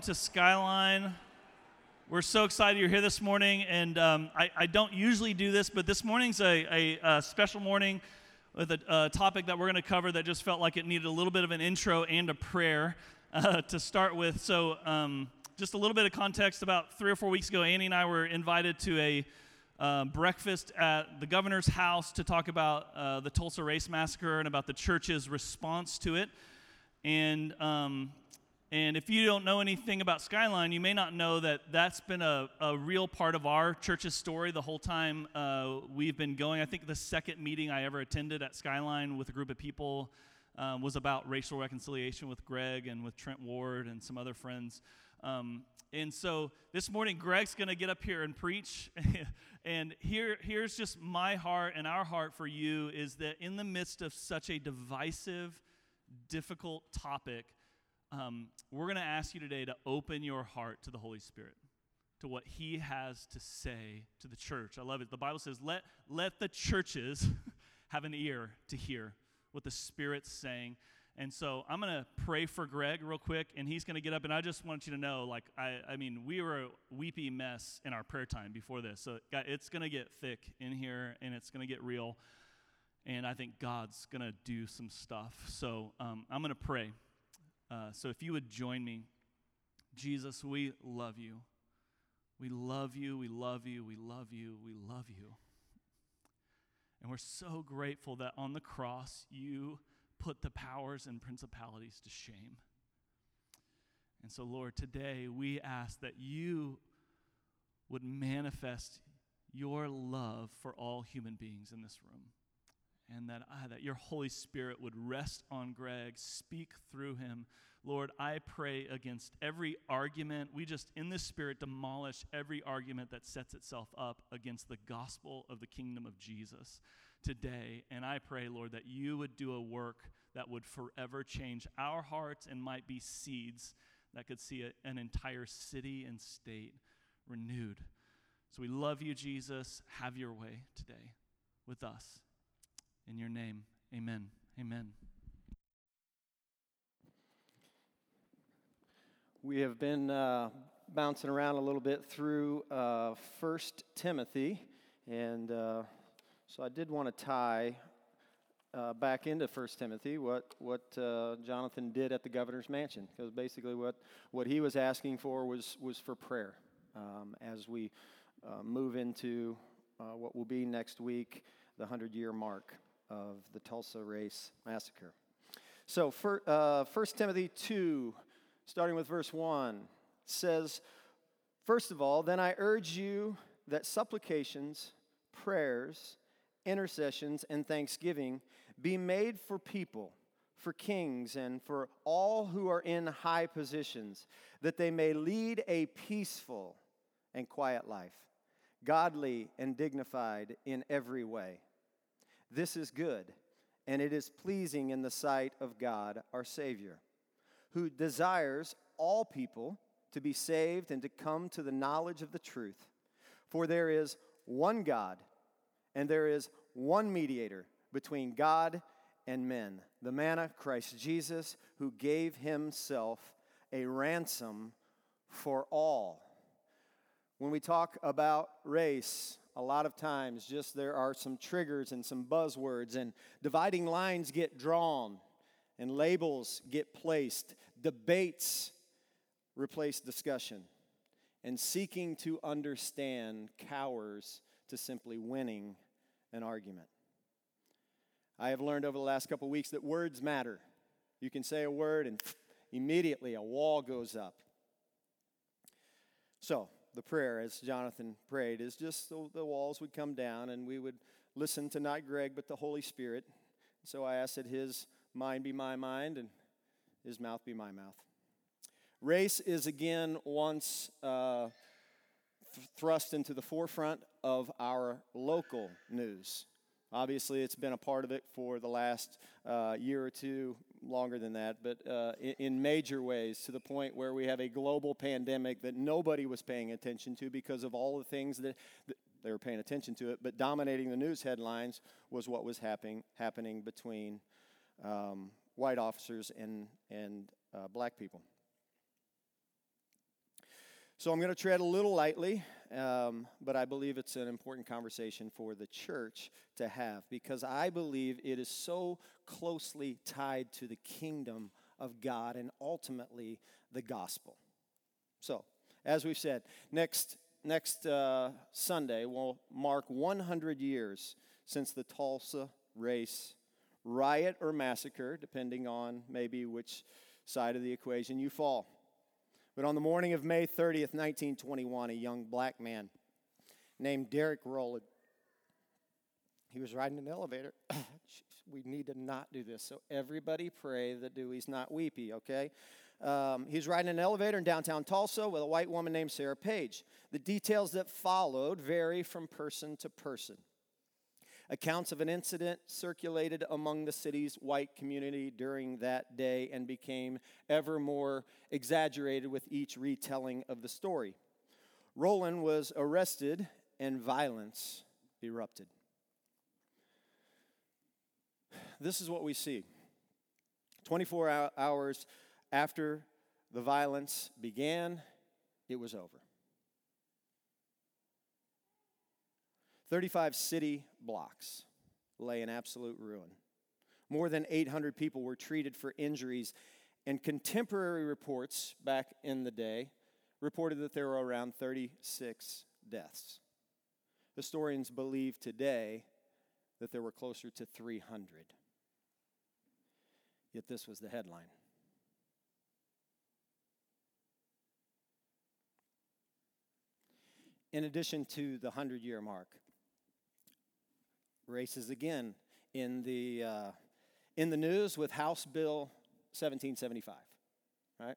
Welcome to Skyline. We're so excited you're here this morning, and um, I, I don't usually do this, but this morning's a, a, a special morning with a, a topic that we're going to cover that just felt like it needed a little bit of an intro and a prayer uh, to start with. So, um, just a little bit of context about three or four weeks ago, Annie and I were invited to a uh, breakfast at the governor's house to talk about uh, the Tulsa Race Massacre and about the church's response to it. And um, and if you don't know anything about Skyline, you may not know that that's been a, a real part of our church's story the whole time uh, we've been going. I think the second meeting I ever attended at Skyline with a group of people um, was about racial reconciliation with Greg and with Trent Ward and some other friends. Um, and so this morning, Greg's going to get up here and preach. and here, here's just my heart and our heart for you is that in the midst of such a divisive, difficult topic, um, we're going to ask you today to open your heart to the Holy Spirit, to what He has to say to the church. I love it. The Bible says, let, let the churches have an ear to hear what the Spirit's saying. And so I'm going to pray for Greg real quick, and he's going to get up. And I just want you to know, like, I, I mean, we were a weepy mess in our prayer time before this. So it's going to get thick in here, and it's going to get real. And I think God's going to do some stuff. So um, I'm going to pray. Uh, so if you would join me, Jesus, we love you. We love you, we love you, we love you, we love you. And we're so grateful that on the cross you put the powers and principalities to shame. And so, Lord, today we ask that you would manifest your love for all human beings in this room. And that, uh, that your Holy Spirit would rest on Greg, speak through him. Lord, I pray against every argument. We just, in this Spirit, demolish every argument that sets itself up against the gospel of the kingdom of Jesus today. And I pray, Lord, that you would do a work that would forever change our hearts and might be seeds that could see a, an entire city and state renewed. So we love you, Jesus. Have your way today with us. In your name, amen. Amen. We have been uh, bouncing around a little bit through uh, First Timothy, and uh, so I did want to tie uh, back into First Timothy what what uh, Jonathan did at the governor's mansion, because basically what what he was asking for was was for prayer um, as we uh, move into what will be next week, the hundred year mark of the Tulsa Race Massacre. So, for, 1 uh, Timothy 2 starting with verse 1, says, First of all, then I urge you that supplications, prayers, intercessions, and thanksgiving be made for people, for kings, and for all who are in high positions, that they may lead a peaceful and quiet life, godly and dignified in every way. This is good, and it is pleasing in the sight of God our Savior who desires all people to be saved and to come to the knowledge of the truth. For there is one God, and there is one mediator between God and men, the man of Christ Jesus, who gave himself a ransom for all. When we talk about race, a lot of times just there are some triggers and some buzzwords, and dividing lines get drawn and labels get placed, debates replace discussion, and seeking to understand cowers to simply winning an argument. I have learned over the last couple weeks that words matter. You can say a word, and immediately a wall goes up. So, the prayer, as Jonathan prayed, is just the, the walls would come down and we would listen to not Greg, but the Holy Spirit. So I asked that his mind be my mind and his mouth be my mouth. Race is again once uh, thrust into the forefront of our local news. Obviously, it's been a part of it for the last uh, year or two, longer than that, but uh, in, in, major ways to the point where we have a global pandemic that nobody was paying attention to because of all the things that, that they were paying attention to it, but dominating the news headlines was what was happening, happening between um, white officers and, and uh, black people. So I'm going to tread a little lightly, um, but I believe it's an important conversation for the church to have because I believe it is so closely tied to the kingdom of God and ultimately the gospel. So, as we've said, next next uh, Sunday will mark 100 years since the Tulsa race riot or massacre, depending on maybe which side of the equation you fall. But on the morning of May 30th, 1921, a young black man named Derek Rowland, he was riding an elevator. we need to not do this. So everybody pray that Dewey's not weepy, okay? Um, he was riding an elevator in downtown Tulsa with a white woman named Sarah Page. The details that followed vary from person to person. Accounts of an incident circulated among the city's white community during that day and became ever more exaggerated with each retelling of the story. Rowland was arrested and violence erupted. This is what we see 24 hours after the violence began, it was over. 35 city blocks lay in absolute ruin. More than 800 people were treated for injuries, and contemporary reports back in the day reported that there were around 36 deaths. Historians believe today that there were closer to 300. Yet this was the headline. In addition to the 100 year mark, races again in the, uh, in the news with House Bill 1775, right?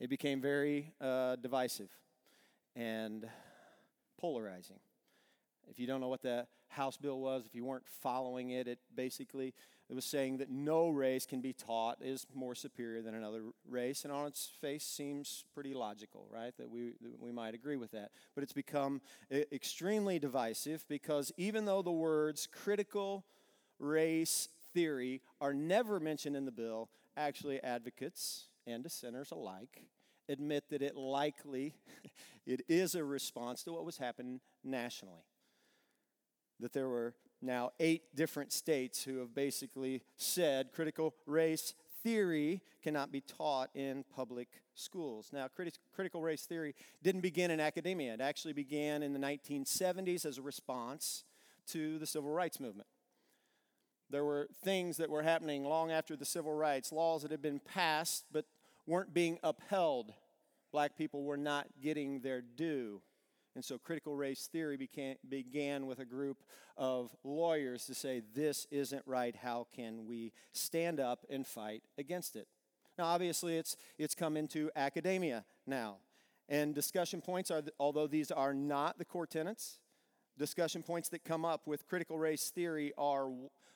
It became very uh, divisive and polarizing. If you don't know what the House bill was, if you weren't following it, it basically it was saying that no race can be taught is more superior than another race, and on its face seems pretty logical, right? That we that we might agree with that. But it's become extremely divisive because even though the words critical race theory are never mentioned in the bill, actually advocates and dissenters alike admit that it likely it is a response to what was happening nationally that there were now eight different states who have basically said critical race theory cannot be taught in public schools. Now, criti- critical race theory didn't begin in academia, it actually began in the 1970s as a response to the civil rights movement. There were things that were happening long after the civil rights, laws that had been passed but weren't being upheld. Black people were not getting their due. And so critical race theory began, began with a group of lawyers to say, this isn't right. How can we stand up and fight against it? Now, obviously, it's, it's come into academia now. And discussion points are, although these are not the core tenets, discussion points that come up with critical race theory are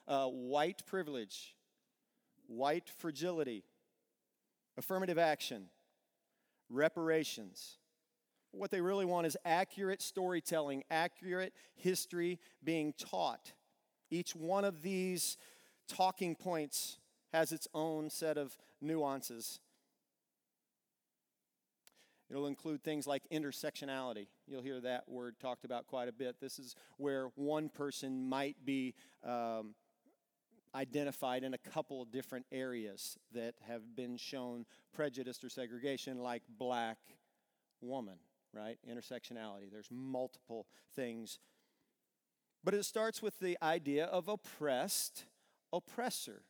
uh, white privilege, white fragility, affirmative action, reparations what they really want is accurate storytelling, accurate history being taught. Each one of these talking points has its own set of nuances. It'll include things like intersectionality. You'll hear that word talked about quite a bit. This is where one person might be um, identified in a couple of different areas that have been shown prejudice or segregation, like black woman right? Intersectionality. There's multiple things. But it starts with the idea of oppressed oppressor.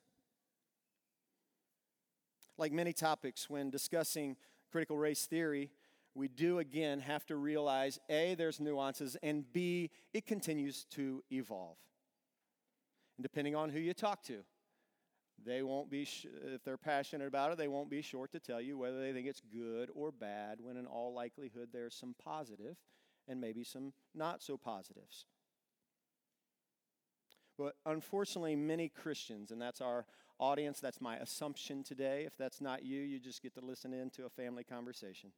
Like many topics when discussing critical race theory, we do again have to realize A, there's nuances, and B, it continues to evolve. And depending on who you talk to, they won't be, sh- if they're passionate about it, they won't be short to tell you whether they think it's good or bad, when in all likelihood there's some positive and maybe some not so positives. But unfortunately, many Christians, and that's our audience, that's my assumption today. If that's not you, you just get to listen in to a family conversation.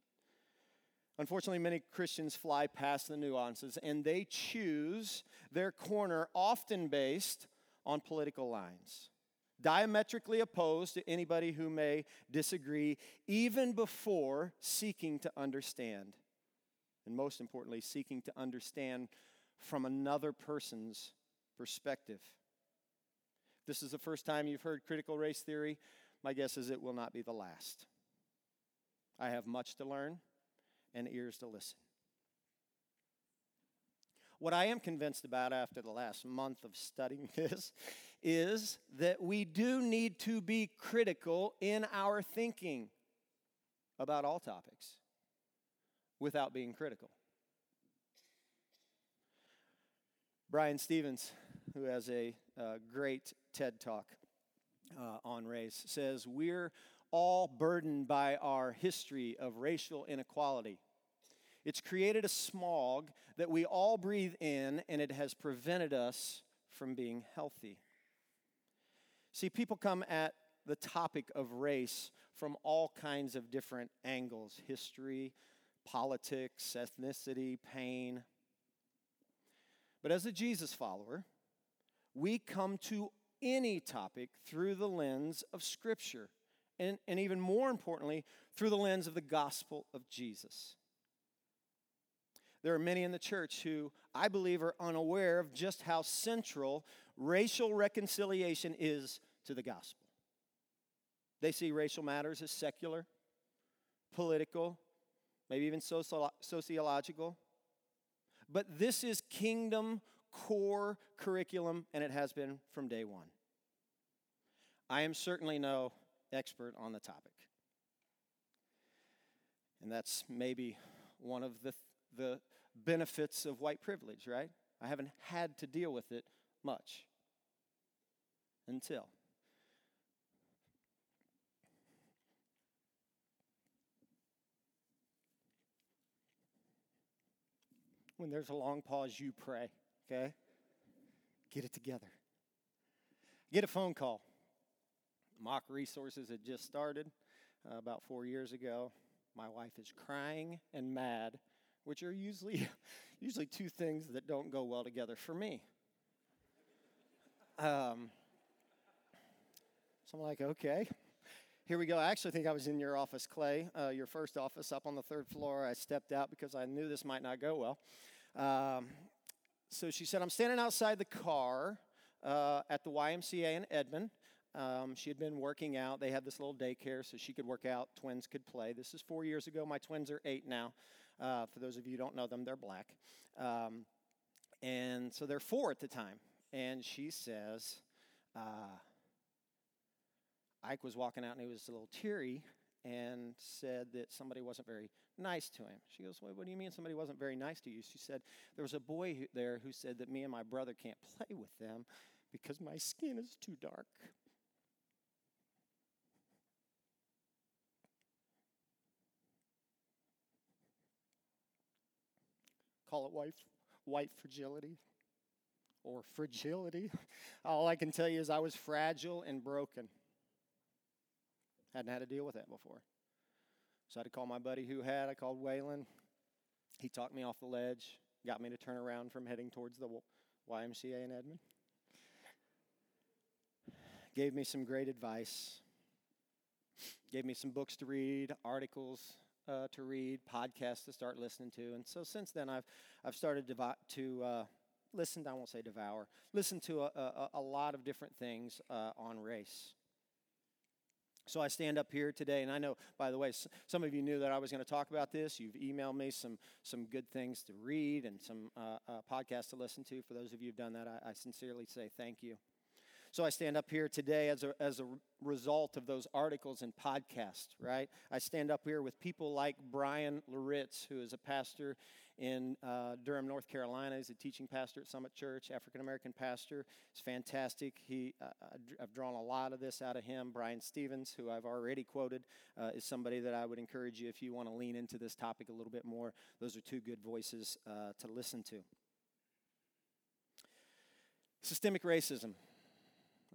Unfortunately, many Christians fly past the nuances and they choose their corner often based on political lines, diametrically opposed to anybody who may disagree, even before seeking to understand. And most importantly, seeking to understand from another person's perspective. If this is the first time you've heard critical race theory, my guess is it will not be the last. I have much to learn and ears to listen. What I am convinced about after the last month of studying this is that we do need to be critical in our thinking about all topics without being critical. Brian Stevens, who has a uh, great TED talk uh, on race, says, We're all burdened by our history of racial inequality. It's created a smog that we all breathe in, and it has prevented us from being healthy. See, people come at the topic of race from all kinds of different angles history, politics, ethnicity, pain. But as a Jesus follower, we come to any topic through the lens of Scripture and, and even more importantly, through the lens of the gospel of Jesus. There are many in the church who I believe are unaware of just how central racial reconciliation is to the gospel. They see racial matters as secular, political, maybe even sociological. But this is kingdom core curriculum, and it has been from day one. I am certainly no expert on the topic. And that's maybe one of the, the benefits of white privilege, right? I haven't had to deal with it much until. When there's a long pause, you pray, okay? Get it together. Get a phone call Mock Resources had just started uh, about four years ago. My wife is crying and mad, which are usually, usually two things that don't go well together for me. Um, so I'm like, okay, here we go. I actually think I was in your office, Clay, uh, your first office up on the third floor. I stepped out because I knew this might not go well. Um, so she said, I'm standing outside the car uh, at the YMCA in Edmond. Um, she had been working out. They had this little daycare so she could work out, twins could play. This is four years ago. My twins are eight now. Uh, for those of you who don't know them, they're black. Um, and so they're four at the time. And she says, uh, Ike was walking out and he was a little teary and said that somebody wasn't very nice to him. She goes, well, What do you mean somebody wasn't very nice to you? She said, There was a boy there who said that me and my brother can't play with them because my skin is too dark. call it white, white fragility or fragility. All I can tell you is I was fragile and broken. Hadn't had to deal with that before. So I had to call my buddy who had. I called Waylon. He talked me off the ledge, got me to turn around from heading towards the YMCA in Edmond. Gave me some great advice. Gave me some books to read, articles, uh, to read, podcasts to start listening to. And so since then, I've, I've started to, to uh, listen, I won't say devour, listen to a, a, a lot of different things uh, on race. So I stand up here today, and I know, by the way, some of you knew that I was going to talk about this. You've emailed me some some good things to read and some uh, uh, podcasts to listen to. For those of you who've done that, I, I sincerely say thank you. So I stand up here today as a, as a result of those articles and podcasts, right? I stand up here with people like Bryan Loritts, who is a pastor in uh, Durham, North Carolina. He's a teaching pastor at Summit Church, African American pastor. He's fantastic. He, uh, I've drawn a lot of this out of him. Brian Stevens, who I've already quoted, uh, is somebody that I would encourage you if you want to lean into this topic a little bit more. Those are two good voices uh, to listen to. Systemic racism.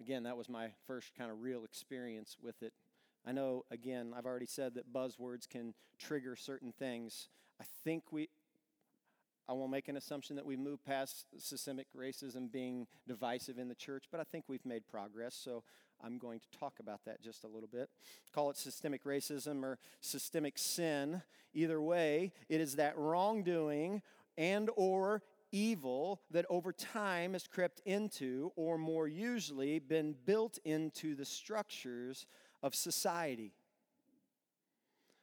Again, that was my first kind of real experience with it. I know, again, I've already said that buzzwords can trigger certain things. I think we, I won't make an assumption that we've moved past systemic racism being divisive in the church, but I think we've made progress. So I'm going to talk about that just a little bit. Call it systemic racism or systemic sin. Either way, it is that wrongdoing and or evil that over time has crept into, or more usually, been built into the structures of society.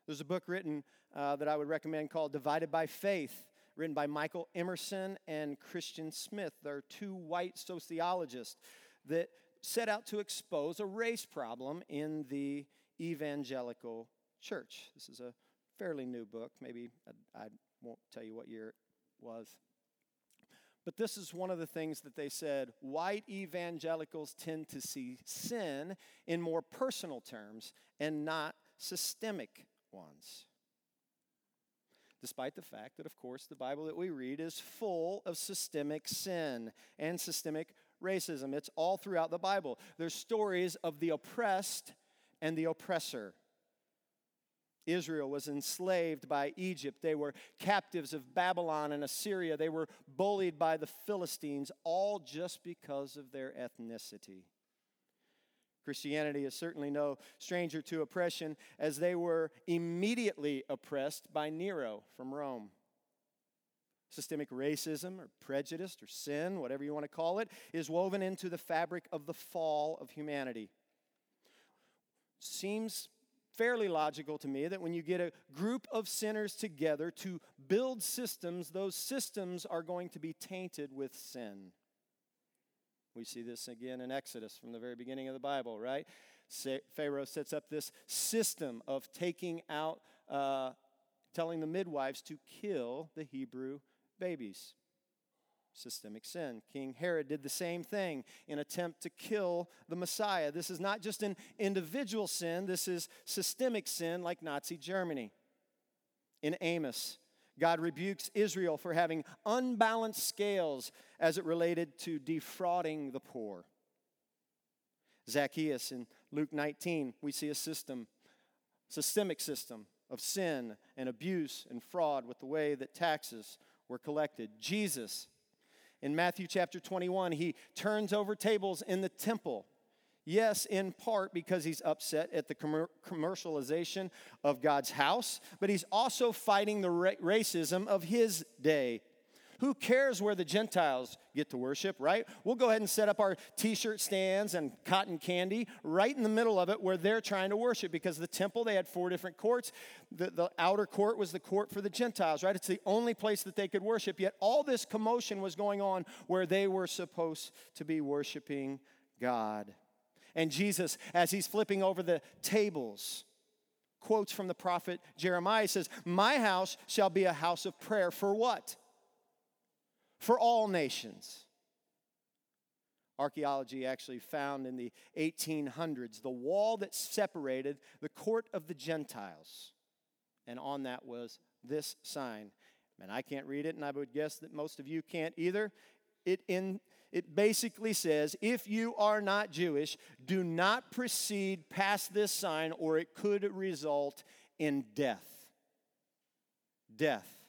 There's a book written uh, that I would recommend called Divided by Faith, written by Michael Emerson and Christian Smith. They're two white sociologists that set out to expose a race problem in the evangelical church. This is a fairly new book. Maybe I, I won't tell you what year it was. But this is one of the things that they said white evangelicals tend to see sin in more personal terms and not systemic ones. Despite the fact that, of course, the Bible that we read is full of systemic sin and systemic racism. It's all throughout the Bible. There's stories of the oppressed and the oppressor. Israel was enslaved by Egypt. They were captives of Babylon and Assyria. They were bullied by the Philistines, all just because of their ethnicity. Christianity is certainly no stranger to oppression, as they were immediately oppressed by Nero from Rome. Systemic racism or prejudice or sin, whatever you want to call it, is woven into the fabric of the fall of humanity. Seems fairly logical to me that when you get a group of sinners together to build systems, those systems are going to be tainted with sin. We see this again in Exodus from the very beginning of the Bible, right? Pharaoh sets up this system of taking out, uh, telling the midwives to kill the Hebrew babies systemic sin. King Herod did the same thing in attempt to kill the Messiah. This is not just an individual sin, this is systemic sin like Nazi Germany. In Amos, God rebukes Israel for having unbalanced scales as it related to defrauding the poor. Zacchaeus in Luke 19, we see a system, systemic system of sin and abuse and fraud with the way that taxes were collected. Jesus in Matthew chapter 21, he turns over tables in the temple. Yes, in part because he's upset at the commercialization of God's house, but he's also fighting the racism of his day. Who cares where the Gentiles get to worship, right? We'll go ahead and set up our t shirt stands and cotton candy right in the middle of it where they're trying to worship because the temple, they had four different courts. The, the outer court was the court for the Gentiles, right? It's the only place that they could worship. Yet all this commotion was going on where they were supposed to be worshiping God. And Jesus, as he's flipping over the tables, quotes from the prophet Jeremiah says, My house shall be a house of prayer for what? for all nations. Archaeology actually found in the 1800s the wall that separated the court of the Gentiles. And on that was this sign. And I can't read it, and I would guess that most of you can't either. It, in, it basically says if you are not Jewish, do not proceed past this sign, or it could result in death. Death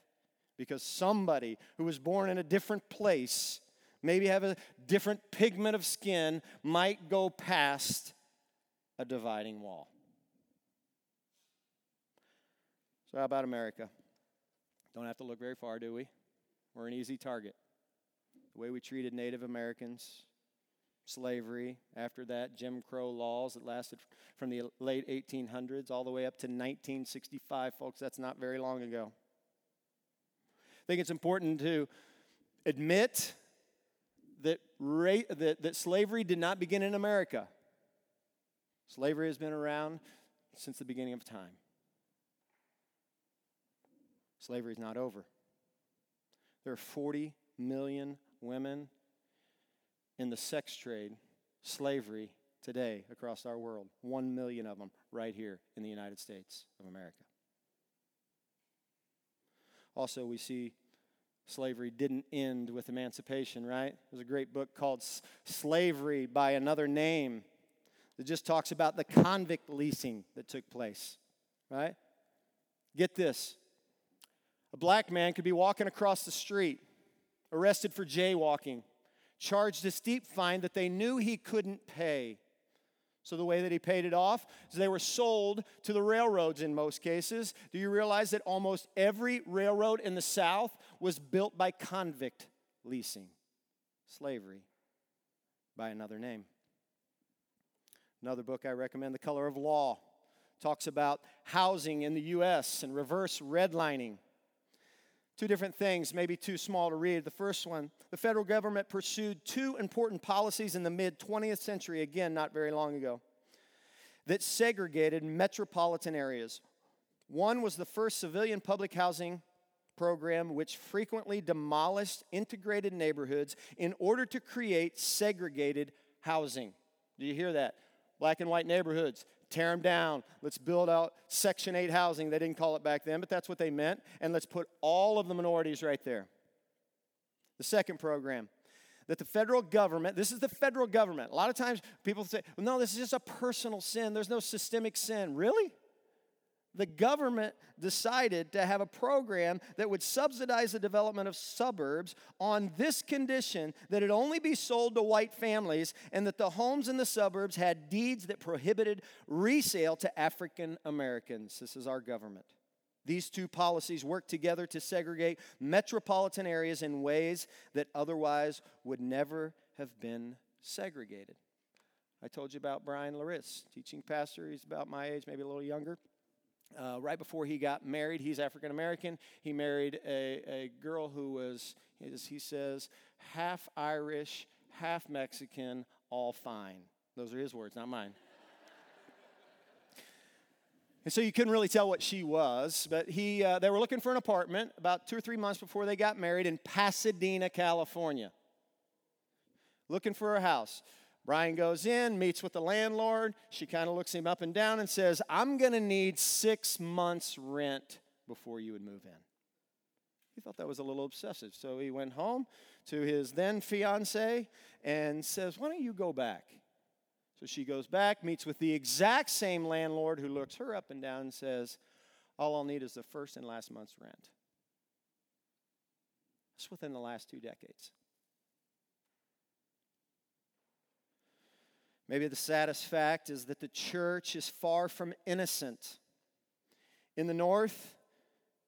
because somebody who was born in a different place, maybe have a different pigment of skin, might go past a dividing wall. So, how about America? Don't have to look very far, do we? We're an easy target. The way we treated Native Americans, slavery, after that, Jim Crow laws that lasted from the late 1800s all the way up to 1965, folks. That's not very long ago I think it's important to admit that, ra- that, that slavery did not begin in America. Slavery has been around since the beginning of time. Slavery is not over. There are 40 million women in the sex trade, slavery, today across our world. One million of them right here in the United States of America. Also, we see slavery didn't end with emancipation, right? There's a great book called Slavery by Another Name that just talks about the convict leasing that took place, right? Get this a black man could be walking across the street, arrested for jaywalking, charged a steep fine that they knew he couldn't pay. So, the way that he paid it off is they were sold to the railroads in most cases. Do you realize that almost every railroad in the South was built by convict leasing? Slavery by another name. Another book I recommend, The Color of Law, talks about housing in the U.S. and reverse redlining. Two different things, maybe too small to read. The first one the federal government pursued two important policies in the mid 20th century, again, not very long ago, that segregated metropolitan areas. One was the first civilian public housing program, which frequently demolished integrated neighborhoods in order to create segregated housing. Do you hear that? Black and white neighborhoods tear them down. Let's build out Section 8 housing. They didn't call it back then, but that's what they meant. And let's put all of the minorities right there. The second program that the federal government, this is the federal government. A lot of times people say, well, no, this is just a personal sin. There's no systemic sin. Really? The government decided to have a program that would subsidize the development of suburbs on this condition that it only be sold to white families and that the homes in the suburbs had deeds that prohibited resale to African Americans. This is our government. These two policies work together to segregate metropolitan areas in ways that otherwise would never have been segregated. I told you about Bryan Loritts, teaching pastor. He's about my age, maybe a little younger. Uh, right before he got married, he's African American. He married a, a girl who was, as he says, half Irish, half Mexican, all fine. Those are his words, not mine. and so you couldn't really tell what she was, but he, uh, they were looking for an apartment about two or three months before they got married in Pasadena, California. Looking for a house. Bryan goes in, meets with the landlord. She kind of looks him up and down and says, I'm going to need six months' rent before you would move in. He thought that was a little obsessive. So he went home to his then fiance and says, Why don't you go back? So she goes back, meets with the exact same landlord who looks her up and down and says, All I'll need is the first and last month's rent. That's within the last two decades. Maybe the saddest fact is that the church is far from innocent. In the north,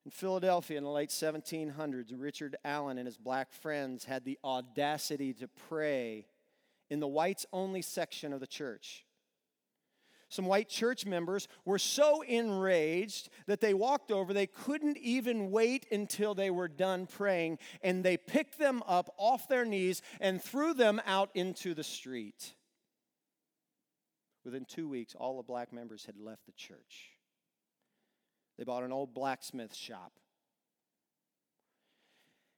in Philadelphia in the late 1700s, Richard Allen and his black friends had the audacity to pray in the whites only section of the church. Some white church members were so enraged that they walked over, they couldn't even wait until they were done praying, and they picked them up off their knees and threw them out into the street. Within two weeks, all the black members had left the church. They bought an old blacksmith shop.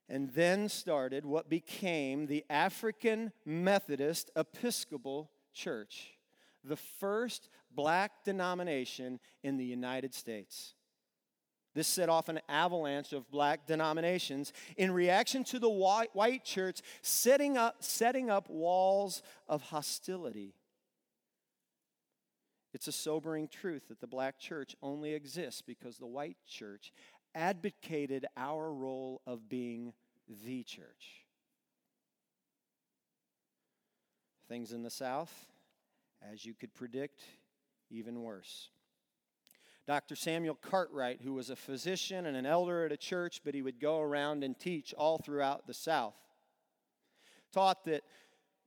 And then started what became the African Methodist Episcopal Church, the first black denomination in the United States. This set off an avalanche of black denominations in reaction to the white church setting up, setting up walls of hostility it's a sobering truth that the black church only exists because the white church advocated our role of being the church. Things in the South, as you could predict, even worse. Dr. Samuel Cartwright, who was a physician and an elder at a church, but he would go around and teach all throughout the South, taught that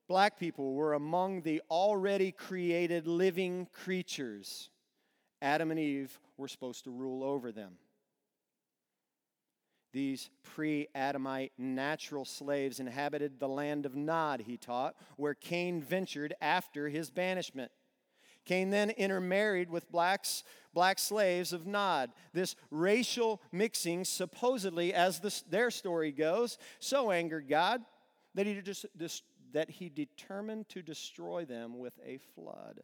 black people were among the already created living creatures. Adam and Eve were supposed to rule over them. These pre Adamite natural slaves inhabited the land of Nod, he taught, where Cain ventured after his banishment. Cain then intermarried with blacks, black slaves of Nod. This racial mixing, supposedly, as their story goes, so angered God that he, just, that he determined to destroy them with a flood.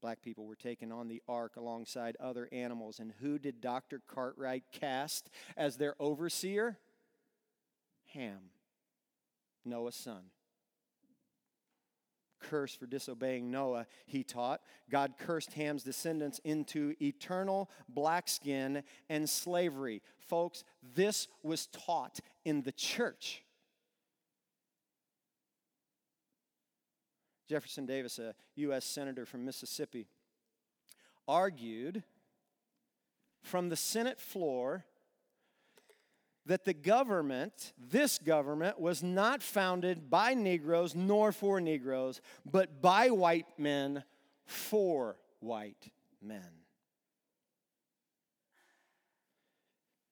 Black people were taken on the ark alongside other animals. And who did Dr. Cartwright cast as their overseer? Ham, Noah's son. Curse for disobeying Noah, he taught. God cursed Ham's descendants into eternal black skin and slavery. Folks, this was taught in the church. Jefferson Davis, a U.S. Senator from Mississippi, argued from the Senate floor that the government, this government, was not founded by Negroes nor for Negroes, but by white men for white men.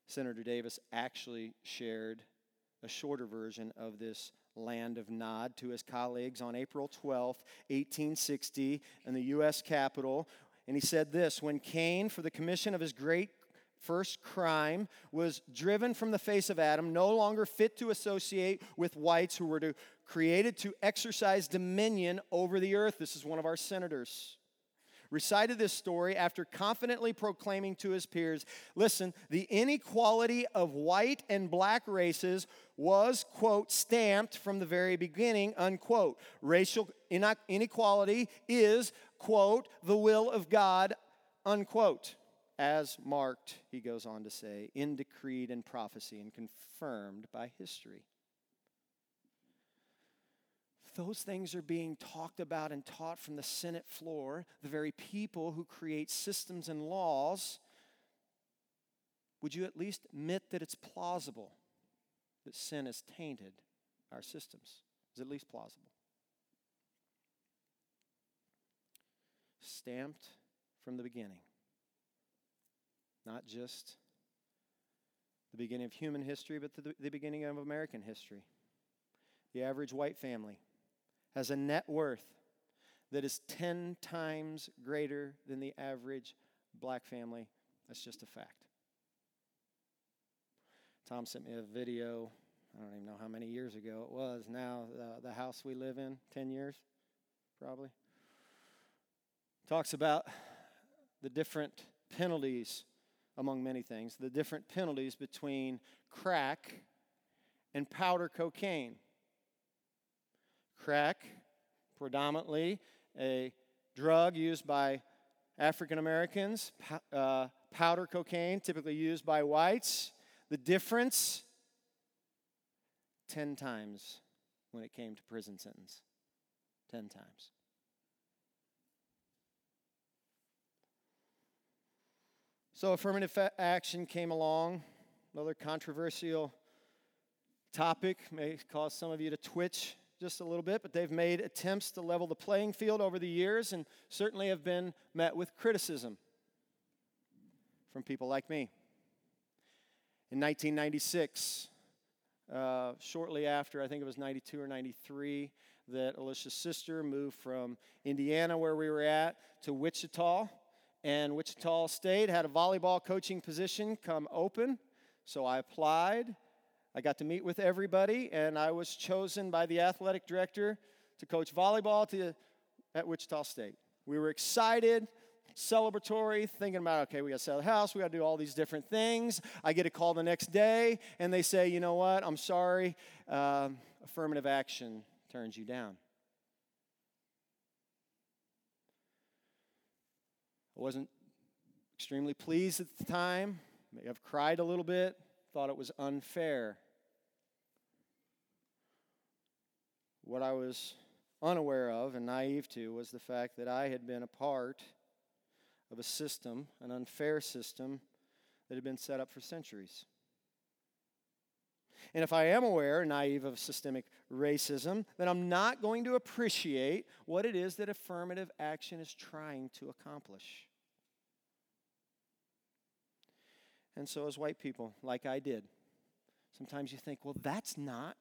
Senator Davis actually shared a shorter version of this land of Nod to his colleagues on April 12, 1860, in the U.S. Capitol. And he said this When Cain, for the commission of his great first crime, was driven from the face of Adam, no longer fit to associate with whites who were to, created to exercise dominion over the earth. This is one of our senators recited this story after confidently proclaiming to his peers listen, the inequality of white and black races was, quote, stamped from the very beginning, unquote. Racial inequality is, quote, the will of God, unquote. As marked, he goes on to say, in decreed and prophecy and confirmed by history. Those things are being talked about and taught from the Senate floor, the very people who create systems and laws. Would you at least admit that it's plausible? that sin has tainted our systems. Is at least plausible. Stamped from the beginning. Not just the beginning of human history, but the, the beginning of American history. The average white family has a net worth that is 10 times greater than the average black family. That's just a fact. Tom sent me a video, I don't even know how many years ago it was now, the, the house we live in, 10 years probably. Talks about the different penalties, among many things, the different penalties between crack and powder cocaine. Crack, predominantly a drug used by African Americans, uh, powder cocaine, typically used by whites. The difference 10 times when it came to prison sentence. 10 times. So, affirmative action came along, another controversial topic, may cause some of you to twitch just a little bit, but they've made attempts to level the playing field over the years and certainly have been met with criticism from people like me. In 1996, uh, shortly after, I think it was 92 or 93, that Alicia's sister moved from Indiana, where we were at, to Wichita. And Wichita State had a volleyball coaching position come open. So I applied. I got to meet with everybody, and I was chosen by the athletic director to coach volleyball to, at Wichita State. We were excited celebratory, thinking about, okay, we got to sell the house, we got to do all these different things. I get a call the next day, and they say, you know what, I'm sorry, um, affirmative action turns you down. I wasn't extremely pleased at the time. May have cried a little bit, thought it was unfair. What I was unaware of and naive to was the fact that I had been a part of a system, an unfair system that had been set up for centuries. And if I am aware, naive of systemic racism, then I'm not going to appreciate what it is that affirmative action is trying to accomplish. And so, as white people, like I did, sometimes you think, well, that's not,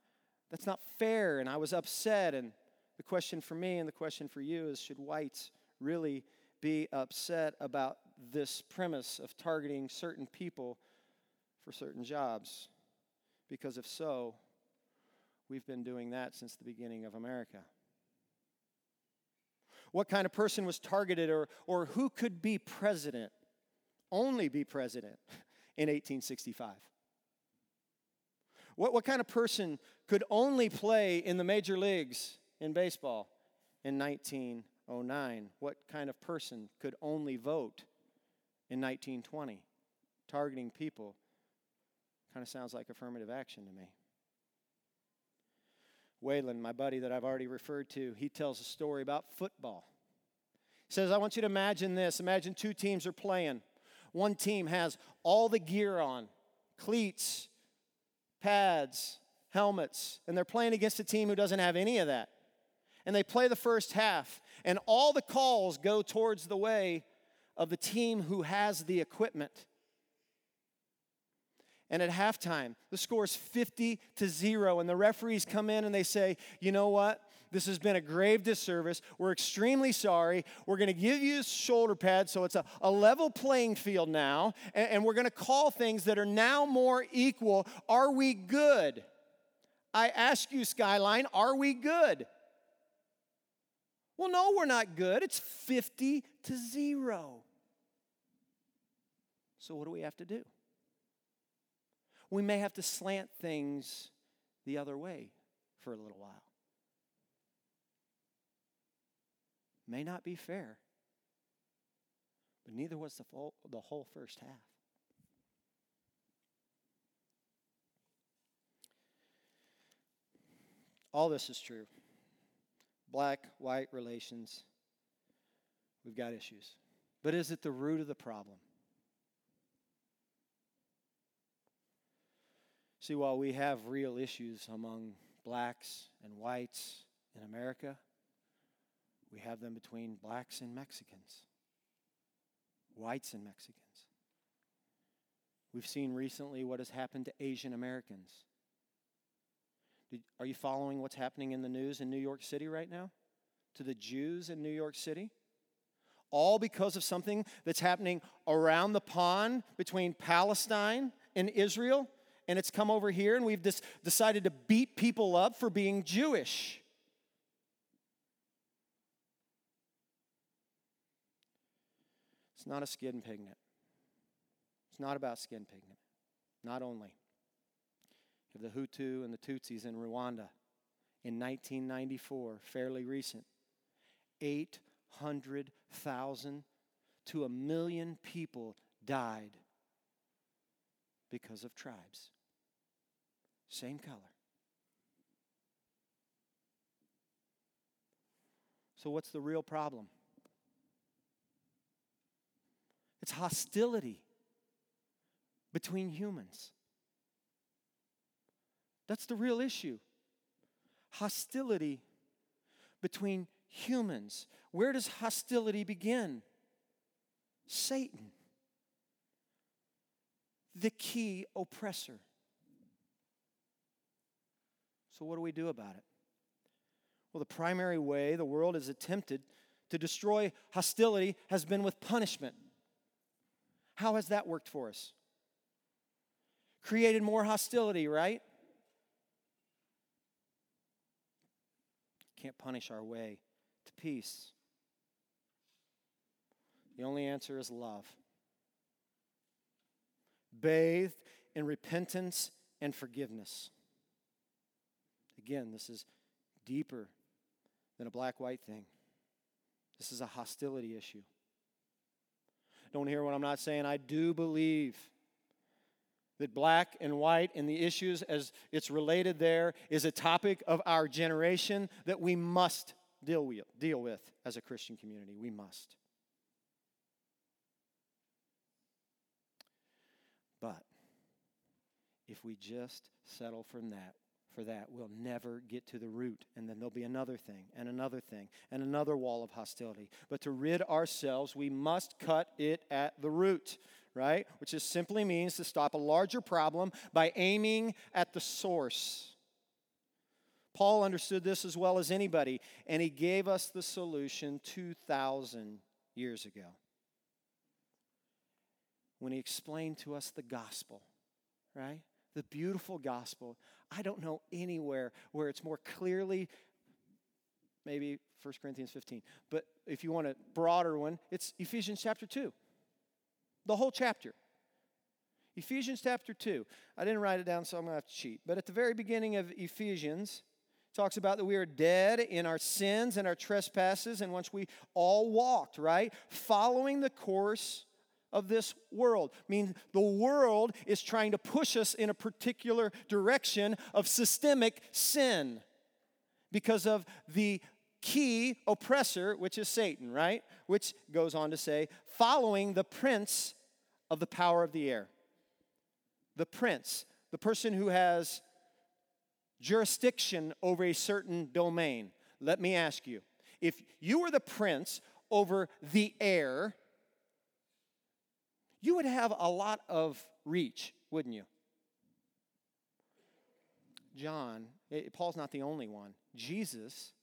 that's not fair. And I was upset. And the question for me and the question for you is should whites really be upset about this premise of targeting certain people for certain jobs? Because if so, we've been doing that since the beginning of America. What kind of person was targeted or, or who could be president, only be president in 1865? What, what kind of person could only play in the major leagues in baseball in 1909? What kind of person could only vote in 1920? Targeting people kind of sounds like affirmative action to me. Wayland, my buddy that I've already referred to, he tells a story about football. He says, I want you to imagine this. Imagine two teams are playing. One team has all the gear on cleats, pads, helmets, and they're playing against a team who doesn't have any of that. And they play the first half, and all the calls go towards the way of the team who has the equipment. And at halftime, the score is 50 to 0, and the referees come in and they say, You know what? This has been a grave disservice. We're extremely sorry. We're going to give you shoulder pads so it's a, a level playing field now, and, and we're going to call things that are now more equal. Are we good? I ask you, Skyline, are we good? Well, no, we're not good. It's 50 to 0. So, what do we have to do? we may have to slant things the other way for a little while. May not be fair, but neither was the, full, the whole first half. All this is true. Black white relations, we've got issues. But is it the root of the problem? See, while we have real issues among blacks and whites in America, we have them between blacks and Mexicans, whites and Mexicans. We've seen recently what has happened to Asian Americans. Did, are you following what's happening in the news in New York City right now? To the Jews in New York City? All because of something that's happening around the pond between Palestine and Israel and it's come over here, and we've just decided to beat people up for being Jewish. Not a skin pigment. It's not about skin pigment. Not only. You have the Hutu and the Tutsis in Rwanda in 1994, fairly recent. 800,000 to a million people died because of tribes. Same color. So, what's the real problem? It's hostility between humans. That's the real issue. Hostility between humans. Where does hostility begin? Satan, the key oppressor. So, what do we do about it? Well, the primary way the world has attempted to destroy hostility has been with punishment. How has that worked for us? Created more hostility, right? Can't punish our way to peace. The only answer is love. Bathed in repentance and forgiveness. Again, this is deeper than a black white thing. This is a hostility issue. Don't hear what I'm not saying. I do believe that black and white and the issues as it's related there is a topic of our generation that we must deal with, deal with as a Christian community. We must. But if we just settle from that for that, we'll never get to the root. And then there'll be another thing, and another thing, and another wall of hostility. But to rid ourselves, we must cut it at the root, right? Which just simply means to stop a larger problem by aiming at the source. Paul understood this as well as anybody, and he gave us the solution 2,000 years ago when he explained to us the gospel, right? The beautiful gospel. I don't know anywhere where it's more clearly, maybe 1 Corinthians 15, but if you want a broader one, it's Ephesians chapter 2. The whole chapter. Ephesians chapter 2. I didn't write it down, so I'm going to have to cheat. But at the very beginning of Ephesians, talks about that we are dead in our sins and our trespasses, and once we all walked, right? Following the course of this world. I mean, the world is trying to push us in a particular direction of systemic sin because of the key oppressor, which is Satan, right? Which goes on to say, following the prince of the power of the air. The prince, the person who has jurisdiction over a certain domain. Let me ask you if you were the prince over the air, you would have a lot of reach, wouldn't you? John, eh, Paul's not the only one. Jesus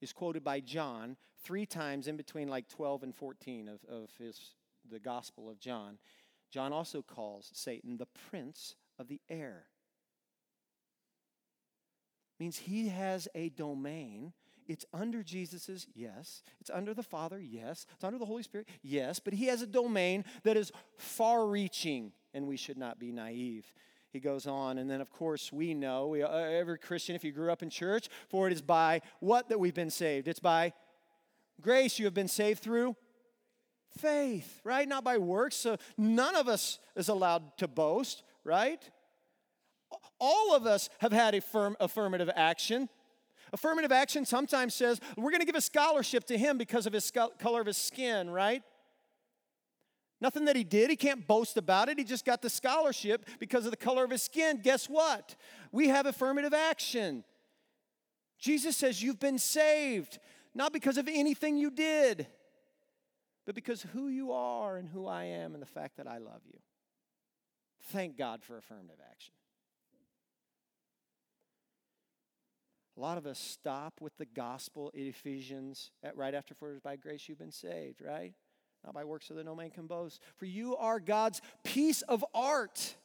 is quoted by John three times in between like 12 and 14 of, of his, the Gospel of John. John also calls Satan the prince of the air. Means he has a domain it's under Jesus's, yes. It's under the Father, yes. It's under the Holy Spirit, yes. But he has a domain that is far reaching, and we should not be naive. He goes on, and then of course we know, we, uh, every Christian, if you grew up in church, for it is by what that we've been saved? It's by grace you have been saved through faith, right? Not by works. So none of us is allowed to boast, right? All of us have had a firm affirmative action Affirmative action sometimes says, we're going to give a scholarship to him because of his color of his skin, right? Nothing that he did. He can't boast about it. He just got the scholarship because of the color of his skin. Guess what? We have affirmative action. Jesus says, You've been saved, not because of anything you did, but because who you are and who I am and the fact that I love you. Thank God for affirmative action. A lot of us stop with the gospel in Ephesians at, right after, for by grace you've been saved, right? Not by works so that no man can boast. For you are God's piece of art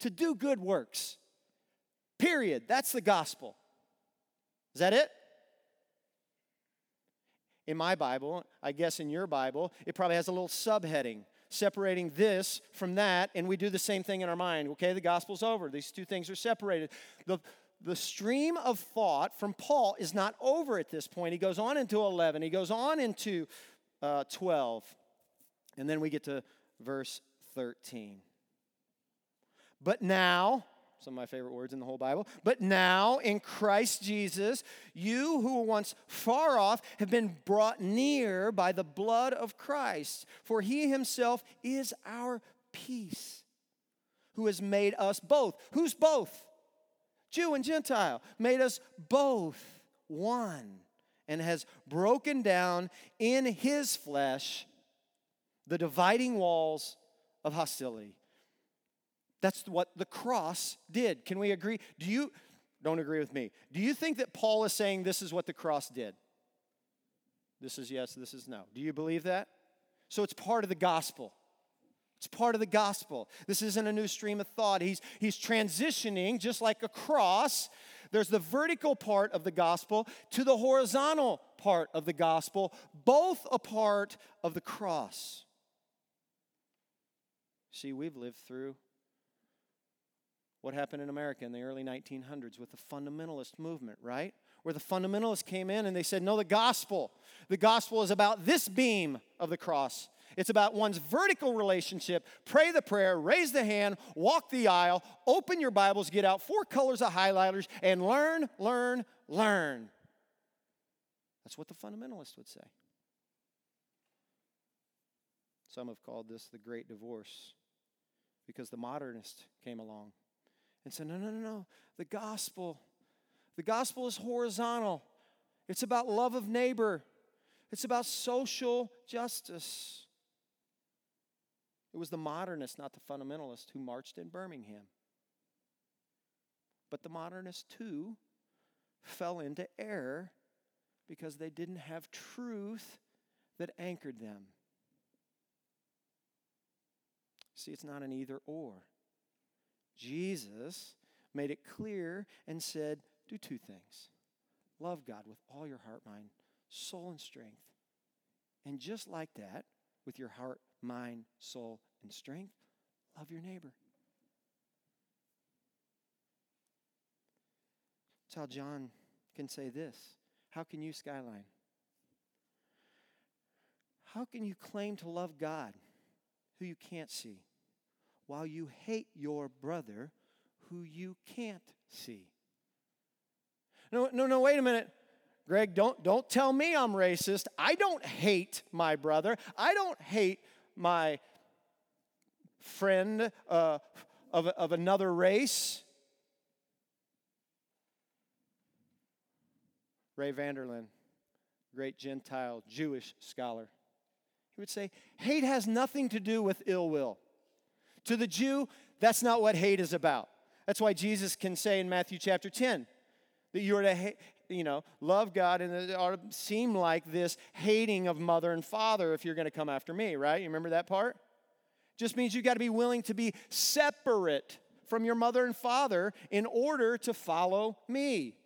to do good works. Period. That's the gospel. Is that it? In my Bible, I guess in your Bible, it probably has a little subheading separating this from that, and we do the same thing in our mind. Okay, the gospel's over. These two things are separated. The, the stream of thought from Paul is not over at this point. He goes on into 11, he goes on into uh, 12, and then we get to verse 13. But now, some of my favorite words in the whole Bible, but now in Christ Jesus, you who were once far off have been brought near by the blood of Christ, for he himself is our peace, who has made us both. Who's both? Jew and Gentile, made us both one, and has broken down in his flesh the dividing walls of hostility. That's what the cross did. Can we agree? Do you, don't agree with me, do you think that Paul is saying this is what the cross did? This is yes, this is no. Do you believe that? So it's part of the gospel. It's part of the gospel. This isn't a new stream of thought. He's, he's transitioning, just like a cross. There's the vertical part of the gospel to the horizontal part of the gospel, both a part of the cross. See, we've lived through what happened in America in the early 1900s with the fundamentalist movement, right? Where the fundamentalists came in and they said, No, the gospel. The gospel is about this beam of the cross. It's about one's vertical relationship. Pray the prayer, raise the hand, walk the aisle, open your Bibles, get out four colors of highlighters, and learn, learn, learn. That's what the fundamentalist would say. Some have called this the great divorce because the modernist came along and said, No, no, no, no. The gospel, the gospel is horizontal. It's about love of neighbor, it's about social justice. It was the modernists, not the fundamentalists, who marched in Birmingham. But the modernists, too, fell into error because they didn't have truth that anchored them. See, it's not an either or. Jesus made it clear and said, do two things love God with all your heart, mind, soul, and strength. And just like that, with your heart, mind, soul, and strength, love your neighbor. That's how John can say this. How can you, Skyline? How can you claim to love God who you can't see while you hate your brother who you can't see? No, no, no, wait a minute. Greg, don't, don't tell me I'm racist. I don't hate my brother. I don't hate my friend uh, of, of another race. Ray Vander Laan, great Gentile Jewish scholar, he would say, hate has nothing to do with ill will. To the Jew, that's not what hate is about. That's why Jesus can say in Matthew chapter 10 that you are to hate, you know, love God and it ought to seem like this hating of mother and father if you're going to come after me, right? You remember that part? Just means you got to be willing to be separate from your mother and father in order to follow me.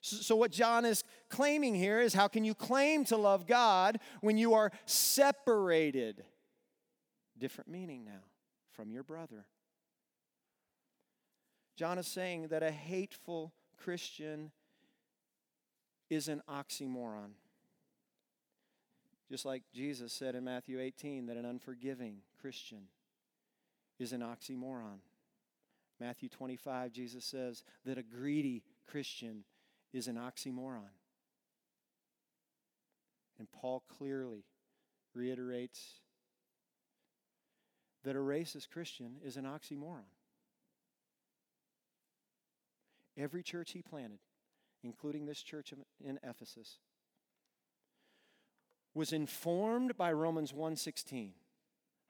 So, what John is claiming here is how can you claim to love God when you are separated? Different meaning now from your brother. John is saying that a hateful Christian is an oxymoron. Just like Jesus said in Matthew 18 that an unforgiving Christian is an oxymoron. Matthew 25, Jesus says that a greedy Christian is an oxymoron. And Paul clearly reiterates that a racist Christian is an oxymoron. Every church he planted, including this church in Ephesus, was informed by Romans 1:16.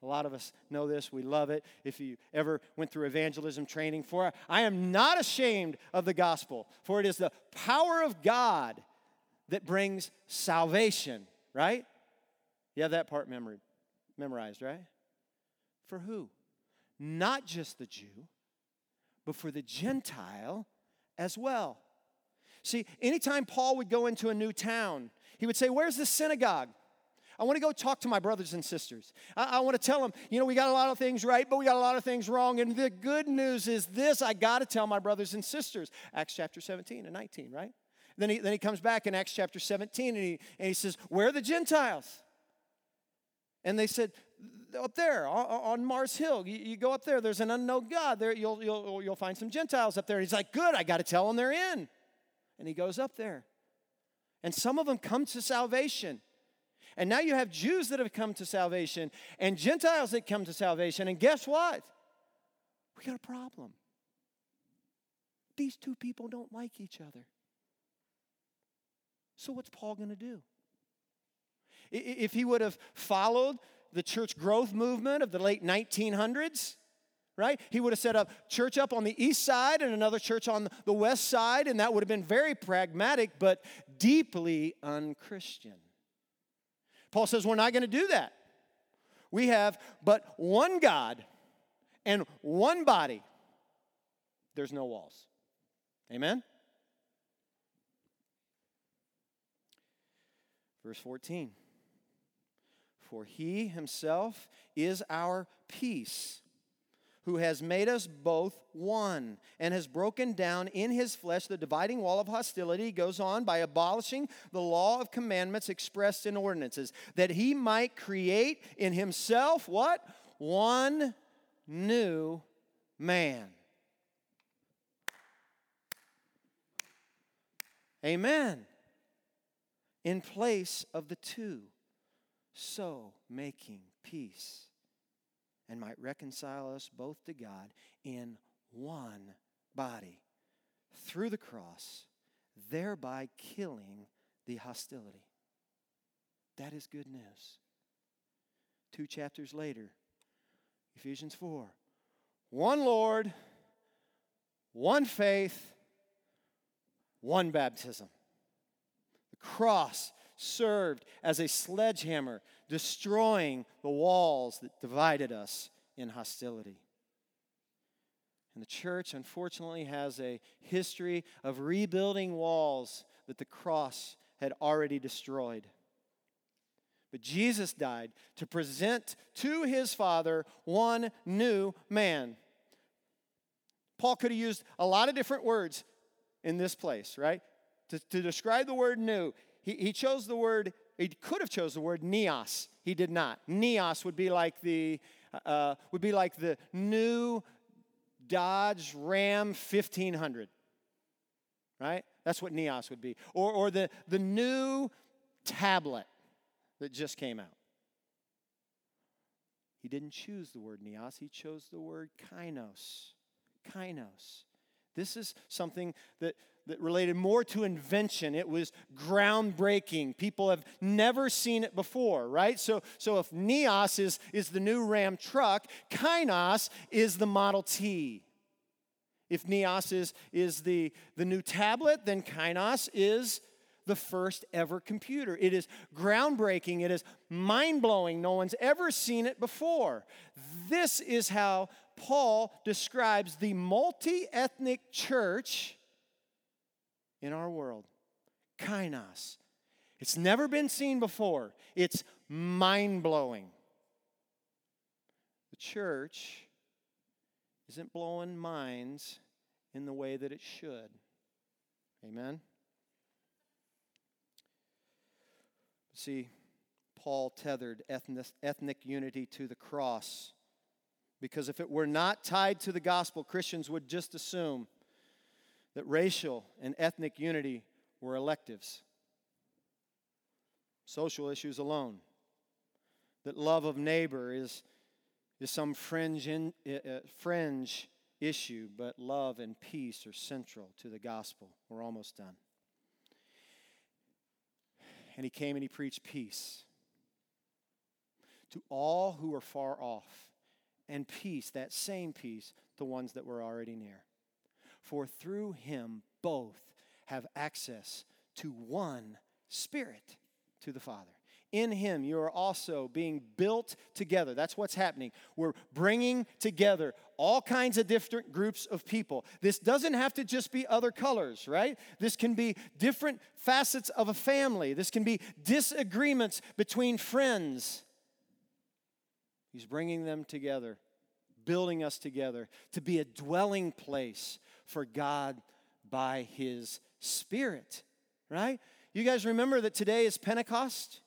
A lot of us know this, we love it. If you ever went through evangelism training for I am not ashamed of the gospel, for it is the power of God that brings salvation, right? You have that part memory, memorized, right? For who? Not just the Jew, but for the Gentile as well. See, anytime Paul would go into a new town, he would say, Where's the synagogue? I want to go talk to my brothers and sisters. I, I, want to tell them, you know, we got a lot of things right, but we got a lot of things wrong. And the good news is this I got to tell my brothers and sisters. Acts chapter 17 and 19, right? Then he, then he comes back in Acts chapter 17 and he, and he says, Where are the Gentiles? And they said, Up there on, Mars Hill. You, you, go up there, there's an unknown God. There, you'll, you'll, you'll find some Gentiles up there. And he's like, Good, I got to tell them they're in. And he goes up there. And some of them come to salvation. And now you have Jews that have come to salvation and Gentiles that come to salvation. And guess what? We got a problem. These two people don't like each other. So, what's Paul going to do? If he would have followed the church growth movement of the late 1900s, right? He would have set up church up on the east side and another church on the west side, and that would have been very pragmatic but deeply unchristian. Paul says we're not going to do that. We have but one God and one body. There's no walls. Amen? Verse 14 For he himself is our peace who has made us both one and has broken down in his flesh the dividing wall of hostility. Goes on by abolishing the law of commandments expressed in ordinances, that he might create in himself what? One new man. Amen. In place of the two, so making peace and might reconcile us both to God in one body through the cross, thereby killing the hostility. That is good news. Two chapters later, Ephesians 4 one Lord, one faith, one baptism. The cross served as a sledgehammer, destroying the walls that divided us in hostility. And the church, unfortunately, has a history of rebuilding walls that the cross had already destroyed. But Jesus died to present to his Father one new man. Paul could have used a lot of different words in this place, right? To, to describe the word new. He, he chose the word, he could have chose the word neos. He did not. Neos would be like the, uh, would be like the new Dodge Ram 1500, right? That's what neos would be. Or, or the, the new tablet that just came out. He didn't choose the word neos, he chose the word kainos. Kainos. This is something that, that related more to invention. It was groundbreaking. People have never seen it before, right? So, so if Neos is, is the new Ram truck, Kainos is the Model T. If Neos is, is the, the new tablet, then Kainos is the first ever computer. It is groundbreaking, it is mind blowing. No one's ever seen it before. This is how Paul describes the multi ethnic church in our world kainos. It's never been seen before, it's mind blowing. The church isn't blowing minds in the way that it should. Amen? See, Paul tethered ethnic, ethnic unity to the cross. Because if it were not tied to the gospel, Christians would just assume that racial and ethnic unity were electives, social issues alone, that love of neighbor is, is some fringe, in, uh, fringe issue, but love and peace are central to the gospel. We're almost done. And he came and he preached peace to all who were far off, and peace, that same peace, to ones that were already near. For through him both have access to one Spirit, to the Father. In him, you are also being built together. That's what's happening. We're bringing together all kinds of different groups of people. This doesn't have to just be other colors, right? This can be different facets of a family. This can be disagreements between friends. He's bringing them together, building us together to be a dwelling place for God by His Spirit, right? You guys remember that today is Pentecost?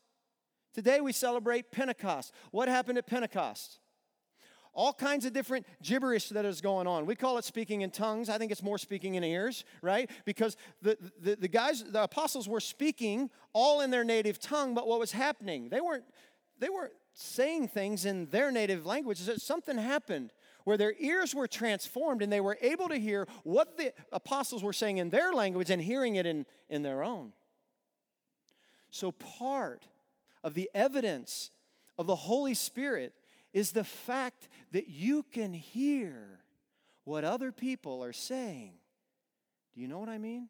Today we celebrate Pentecost. What happened at Pentecost? All kinds of different gibberish that is going on. We call it speaking in tongues. I think it's more speaking in ears, right? Because the, the, the guys, the apostles were speaking all in their native tongue, but what was happening? They weren't, they weren't saying things in their native language. Is that something happened where their ears were transformed and they were able to hear what the apostles were saying in their language and hearing it in, in their own. So, part of the evidence of the Holy Spirit is the fact that you can hear what other people are saying. Do you know what I mean?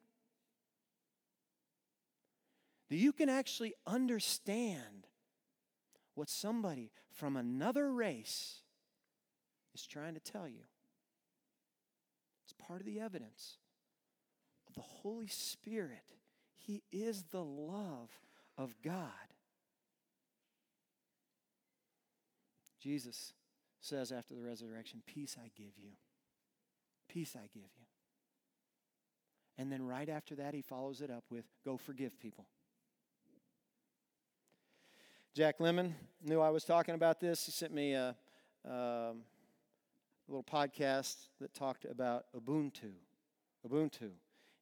That you can actually understand what somebody from another race is trying to tell you. It's part of the evidence of the Holy Spirit. He is the love of God. Jesus says after the resurrection, Peace I give you. Peace I give you. And then right after that, he follows it up with, Go forgive people. Jack Lemon knew I was talking about this. He sent me a, um, a little podcast that talked about Ubuntu. Ubuntu.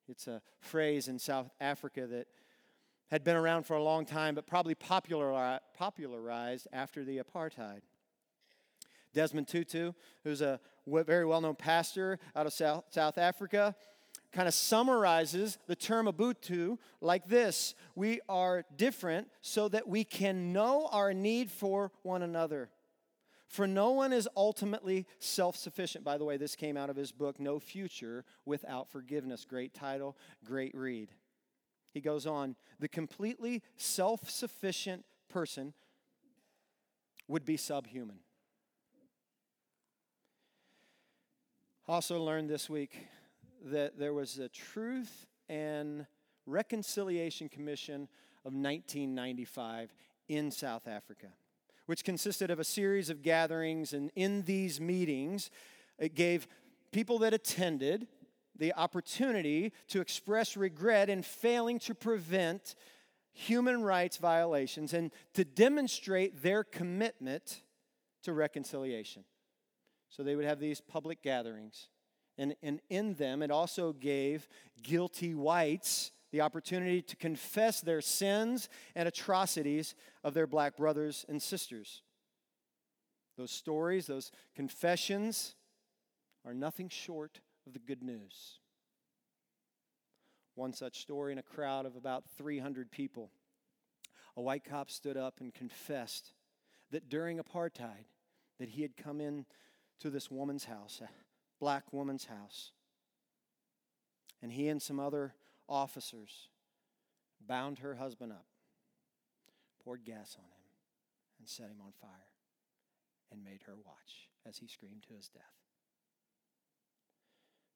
It's a phrase in South Africa that had been around for a long time, but probably popularized after the apartheid. Desmond Tutu, who's a very well known pastor out of South, South Africa, kind of summarizes the term Ubuntu like this We are different so that we can know our need for one another. For no one is ultimately self sufficient. By the way, this came out of his book, No Future Without Forgiveness. Great title, great read. He goes on the completely self sufficient person would be subhuman. Also learned this week that there was a Truth and Reconciliation Commission of 1995 in South Africa, which consisted of a series of gatherings. And in these meetings, it gave people that attended the opportunity to express regret in failing to prevent human rights violations and to demonstrate their commitment to reconciliation. So they would have these public gatherings. And, and in them, it also gave guilty whites the opportunity to confess their sins and atrocities of their black brothers and sisters. Those stories, those confessions, are nothing short of the good news. One such story in a crowd of about 300 people, a white cop stood up and confessed that during apartheid that he had come in to this woman's house, black woman's house. And he and some other officers bound her husband up, poured gas on him, and set him on fire, and made her watch as he screamed to his death.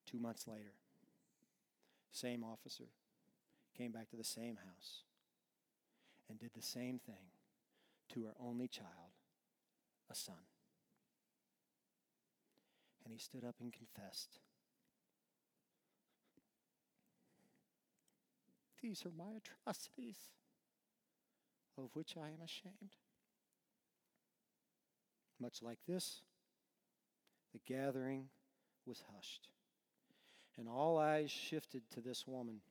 Two months later, same officer came back to the same house and did the same thing to her only child, a son and he stood up and confessed. These are my atrocities, of which I am ashamed. Much like this, the gathering was hushed, and all eyes shifted to this woman.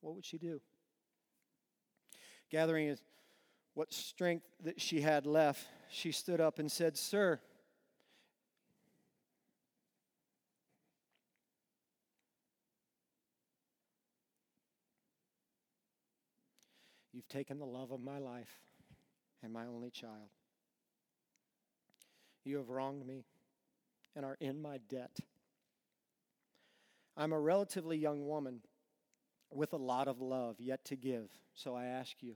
What would she do? Gathering what strength that she had left, she stood up and said, Sir, You've taken the love of my life and my only child. You have wronged me and are in my debt. I'm a relatively young woman with a lot of love yet to give, so I ask you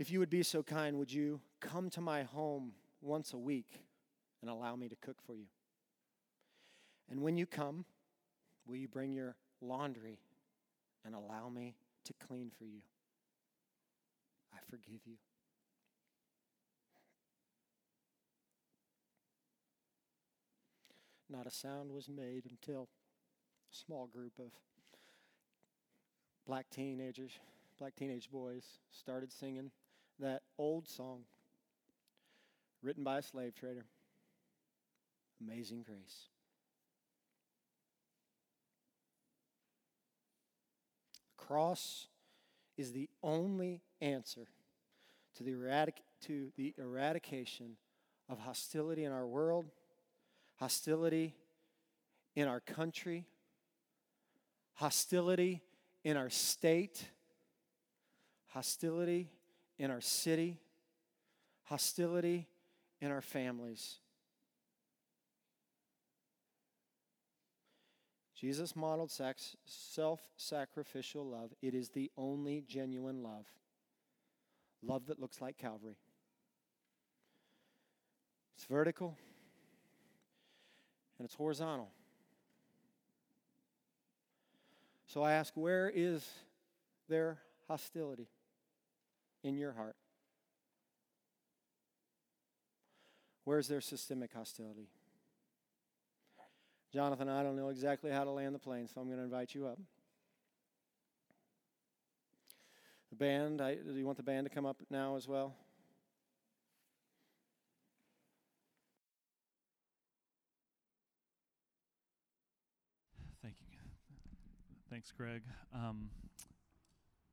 if you would be so kind, would you come to my home once a week and allow me to cook for you? And when you come, will you bring your laundry and allow me to clean for you. I forgive you. Not a sound was made until a small group of black teenagers, black teenage boys, started singing that old song written by a slave trader Amazing Grace. Cross is the only answer to the, eradic- to the eradication of hostility in our world, hostility in our country, hostility in our state, hostility in our city, hostility in our families. Jesus modeled self sacrificial love. It is the only genuine love. Love that looks like Calvary. It's vertical and it's horizontal. So I ask, where is there hostility in your heart? Where's there systemic hostility? Jonathan, I don't know exactly how to land the plane, so I'm going to invite you up. The band, I, do you want the band to come up now as well? Thank you. Thanks, Greg. Um,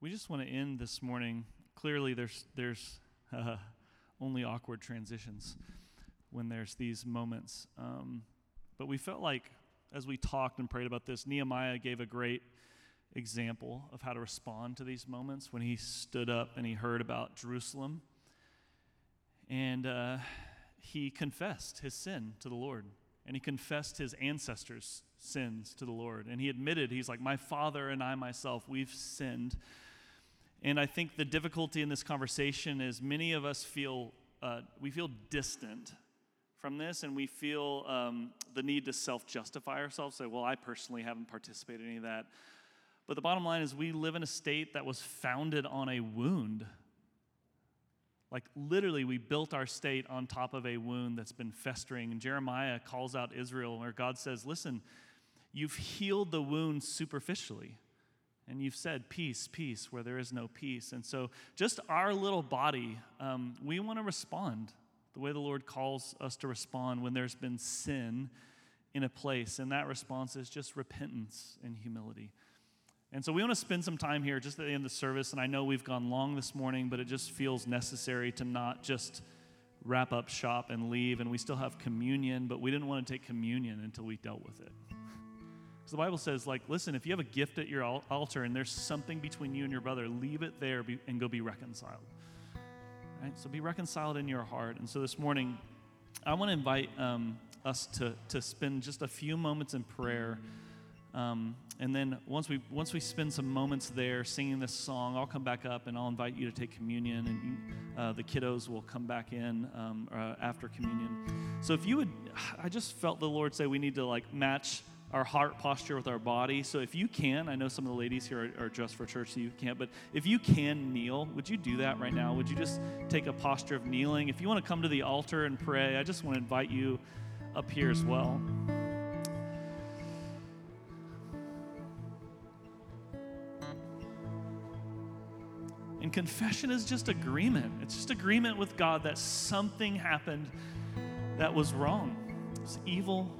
we just want to end this morning. Clearly, there's there's uh, only awkward transitions when there's these moments. Um, but we felt like as we talked and prayed about this, Nehemiah gave a great example of how to respond to these moments when he stood up and he heard about Jerusalem. And uh, he confessed his sin to the Lord. And he confessed his ancestors' sins to the Lord. And he admitted, he's like, My father and I myself, we've sinned. And I think the difficulty in this conversation is many of us feel, uh, we feel distant from this and we feel um, the need to self justify ourselves, say, Well, I personally haven't participated in any of that. But the bottom line is, we live in a state that was founded on a wound. Like, literally, we built our state on top of a wound that's been festering. And Jeremiah calls out Israel, where God says, Listen, you've healed the wound superficially. And you've said peace, peace, where there is no peace. And so, just our little body, um, we want to respond the way the Lord calls us to respond when there's been sin in a place. And that response is just repentance and humility. And so we want to spend some time here just at the end of the service. And I know we've gone long this morning, but it just feels necessary to not just wrap up shop and leave. And we still have communion, but we didn't want to take communion until we dealt with it. Because the Bible says, like, listen, if you have a gift at your altar and there's something between you and your brother, leave it there and go be reconciled. Right? So be reconciled in your heart. And so this morning, I want to invite um, us to, to spend just a few moments in prayer. Um, and then once we once we spend some moments there singing this song, I'll come back up and I'll invite you to take communion, and uh, the kiddos will come back in um, uh, after communion. So if you would, I just felt the Lord say we need to like match our heart posture with our body. So if you can, I know some of the ladies here are, are dressed for church, so you can't, but if you can kneel, would you do that right now? Would you just take a posture of kneeling? If you want to come to the altar and pray, I just want to invite you up here as well. And confession is just agreement. It's just agreement with God that something happened that was wrong. It's evil.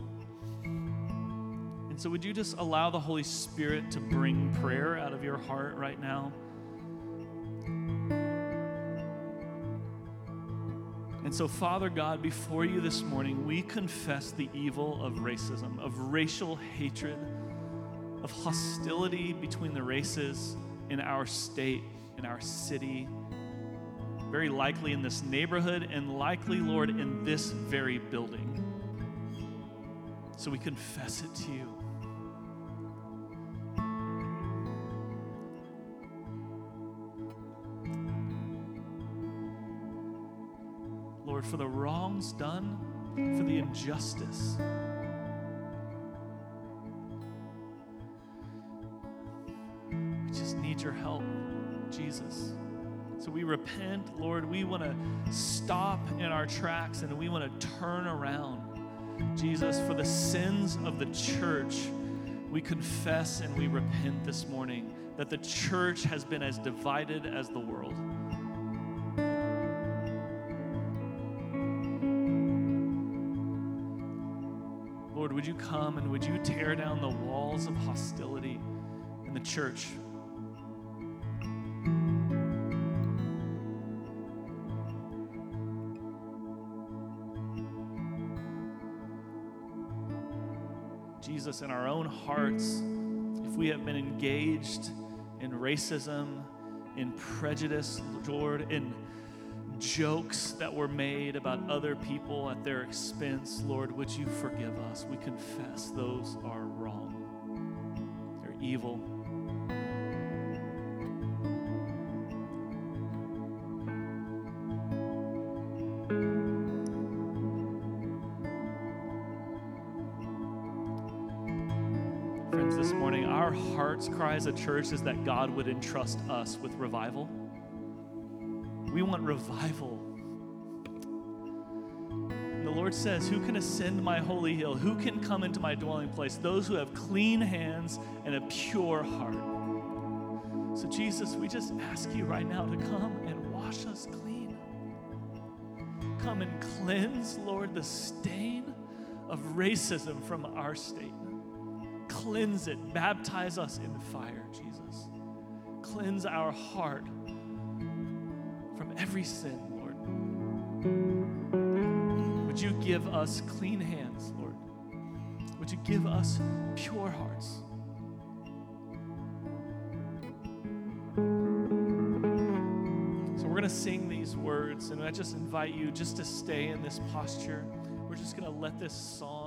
So, would you just allow the Holy Spirit to bring prayer out of your heart right now? And so, Father God, before you this morning, we confess the evil of racism, of racial hatred, of hostility between the races in our state in our city, very likely in this neighborhood, and likely, Lord, in this very building. So we confess it to you. Lord, for the wrongs done, for the injustice. We just need your help. Jesus. So we repent, Lord. We want to stop in our tracks and we want to turn around. Jesus, for the sins of the church, we confess and we repent this morning that the church has been as divided as the world. Come and would you tear down the walls of hostility in the church? Jesus, in our own hearts, if we have been engaged in racism, in prejudice, Lord, in jokes that were made about other people at their expense, Lord, would you forgive us? We confess those are wrong, they're evil. Friends, this morning, our heart's cry as a church is that God would entrust us with revival. We want revival. And the Lord says, Who can ascend my holy hill? Who can come into my dwelling place? Those who have clean hands and a pure heart. So, Jesus, we just ask you right now to come and wash us clean. Come and cleanse, Lord, the stain of racism from our state. Cleanse it. Baptize us in fire, Jesus. Cleanse our heart every sin, Lord. Would you give us clean hands, Lord? Would you give us pure hearts? So we're going to sing these words, and I just invite you just to stay in this posture. We're just going to let this song